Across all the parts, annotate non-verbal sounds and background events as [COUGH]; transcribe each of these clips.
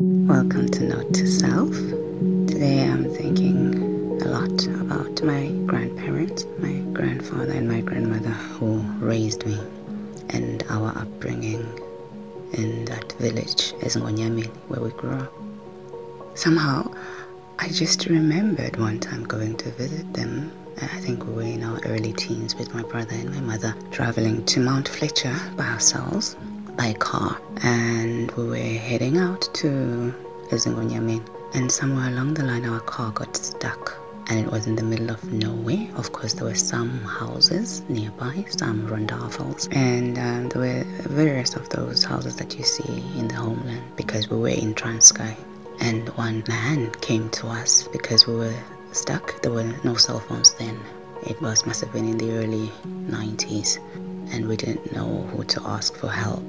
Welcome to Note to Self. Today I'm thinking a lot about my grandparents, my grandfather and my grandmother who raised me, and our upbringing in that village, Ezngonyameni, where we grew up. Somehow, I just remembered one time going to visit them. I think we were in our early teens with my brother and my mother traveling to Mount Fletcher by ourselves by car and we were heading out to Ezngonyameni and somewhere along the line our car got stuck and it was in the middle of nowhere. Of course, there were some houses nearby, some rondavels, and um, there were various of those houses that you see in the homeland because we were in Transkei. And one man came to us because we were stuck. There were no cell phones then. It was must have been in the early 90s, and we didn't know who to ask for help.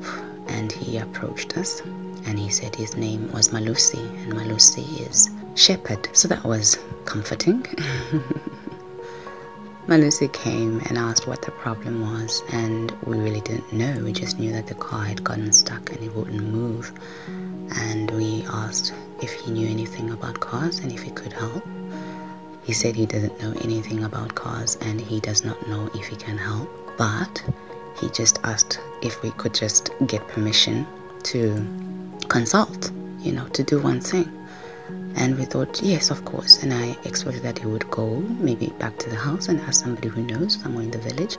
And he approached us and he said his name was Malusi, and Malusi is shepherd. So that was comforting. [LAUGHS] Malusi came and asked what the problem was, and we really didn't know. We just knew that the car had gotten stuck and it wouldn't move. And we asked if he knew anything about cars and if he could help. He said he doesn't know anything about cars and he does not know if he can help, but he just asked if we could just get permission to consult, you know, to do one thing. And we thought, yes, of course. And I expected that he would go maybe back to the house and ask somebody who knows somewhere in the village.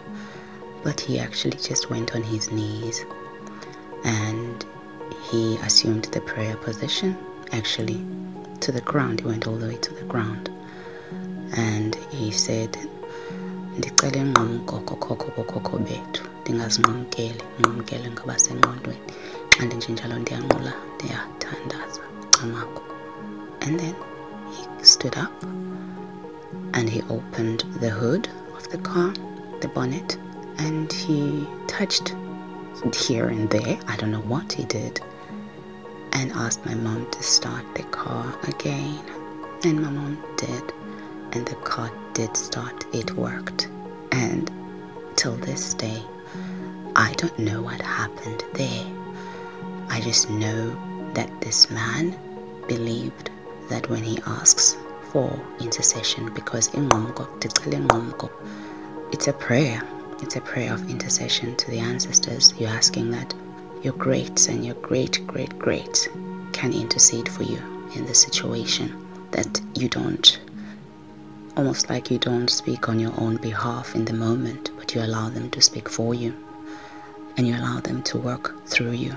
But he actually just went on his knees and he assumed the prayer position actually to the ground. He went all the way to the ground. And he said, ndicela ingqumgogo khokho bokhokho bethu ndingazinqamkeli nqumkele ngabasengqondweni xa ndinjenjalo ndiyanqula ndiyathandaza xamakho and then he stood up and he opened the hood of the car, the bonnet, and he touched here and there. I don't know what he did. And asked my mom to start the car again. And my mom did. And the car did start. It worked. And till this day, I don't know what happened there. I just know that this man believed that when he asks for intercession, because it's a prayer, it's a prayer of intercession to the ancestors. You're asking that your greats and your great great greats can intercede for you in the situation that you don't almost like you don't speak on your own behalf in the moment, but you allow them to speak for you and you allow them to work through you.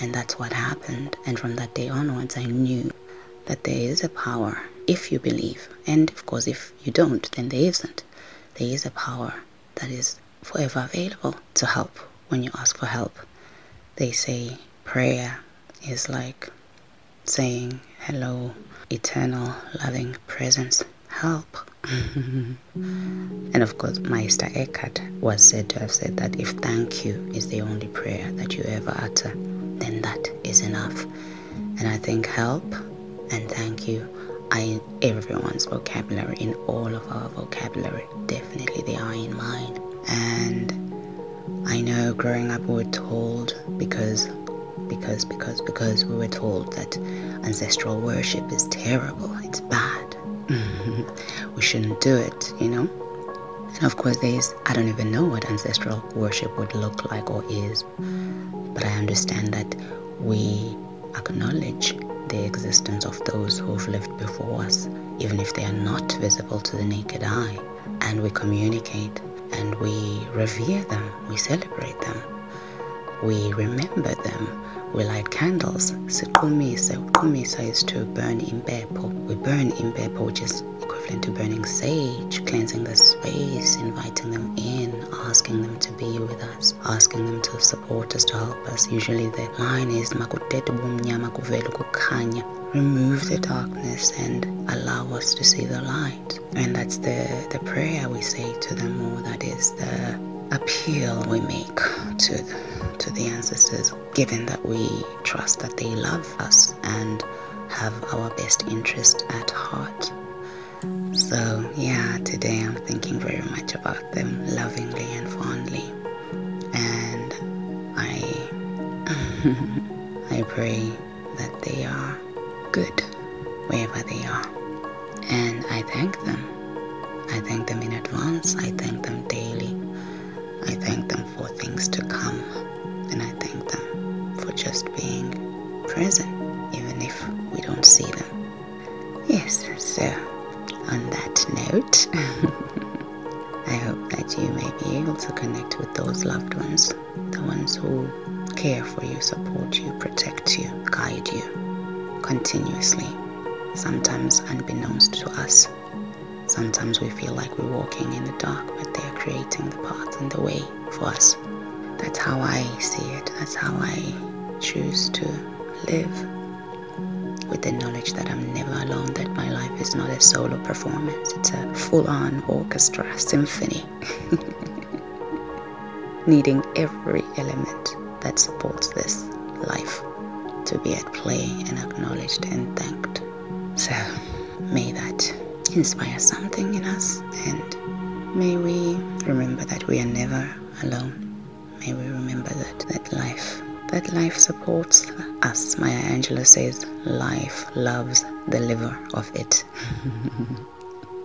And that's what happened. And from that day onwards, I knew that there is a power if you believe. And of course, if you don't, then there isn't. There is a power that is forever available to help when you ask for help. They say prayer is like saying, Hello, eternal, loving presence, help. and of course, Meister Eckhart was said to have said that if thank you is the only prayer that you ever utter, then that is enough. And I think help and thank you are in everyone's vocabulary, in all of our vocabulary. Definitely they are in mine. And I know growing up we were told because because because because we were told that ancestral worship is terrible, it's bad. [LAUGHS] we shouldn't do it, you know? And of course there is I don't even know what ancestral worship would look like or is. But I understand that we acknowledge the existence of those who've lived before us, even if they are not visible to the naked eye. And we communicate and we revere them, we celebrate them, we remember them, we light candles. Siqumisa, uqumisa is to burn impepho. We burn impepho, which is equivalent to burning sage, cleansing the space, inviting them in, asking them to be with us, asking them to support us, to help us. Usually the line is. Remove the darkness and allow us to see the light. And that's the, the prayer we say to them, or that is the appeal we make to to the ancestors, given that we trust that they love us and have our best interest at heart. So, yeah, today I'm thinking very much about them lovingly and fondly. And I [LAUGHS] I pray that they are good wherever they are. And I thank them. I thank them in advance. I thank them daily. I thank things to come. And I thank them for just being present, even if we don't see them. Yes, so on that note, [LAUGHS] I hope that you may be able to connect with those loved ones, the ones who care for you, support you, protect you, guide you continuously, sometimes unbeknownst to us. Sometimes we feel like we're walking in the dark, but they are creating the path and the way for us. That's how I see it. That's how I choose to live with the knowledge that I'm never alone, that my life is not a solo performance, it's a full on orchestra symphony, [LAUGHS] needing every element that supports this life to be at play and acknowledged and thanked. So, may that inspire something in us, and may we remember that we are never alone. May we remember that, that life that life supports us. Maya Angelou says, Life loves the liver of it.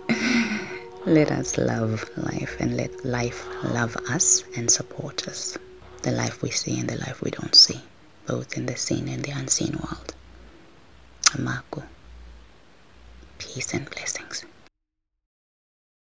[LAUGHS] let us love life and let life love us and support us. The life we see and the life we don't see, both in the seen and the unseen world. Amaku. Peace and blessings.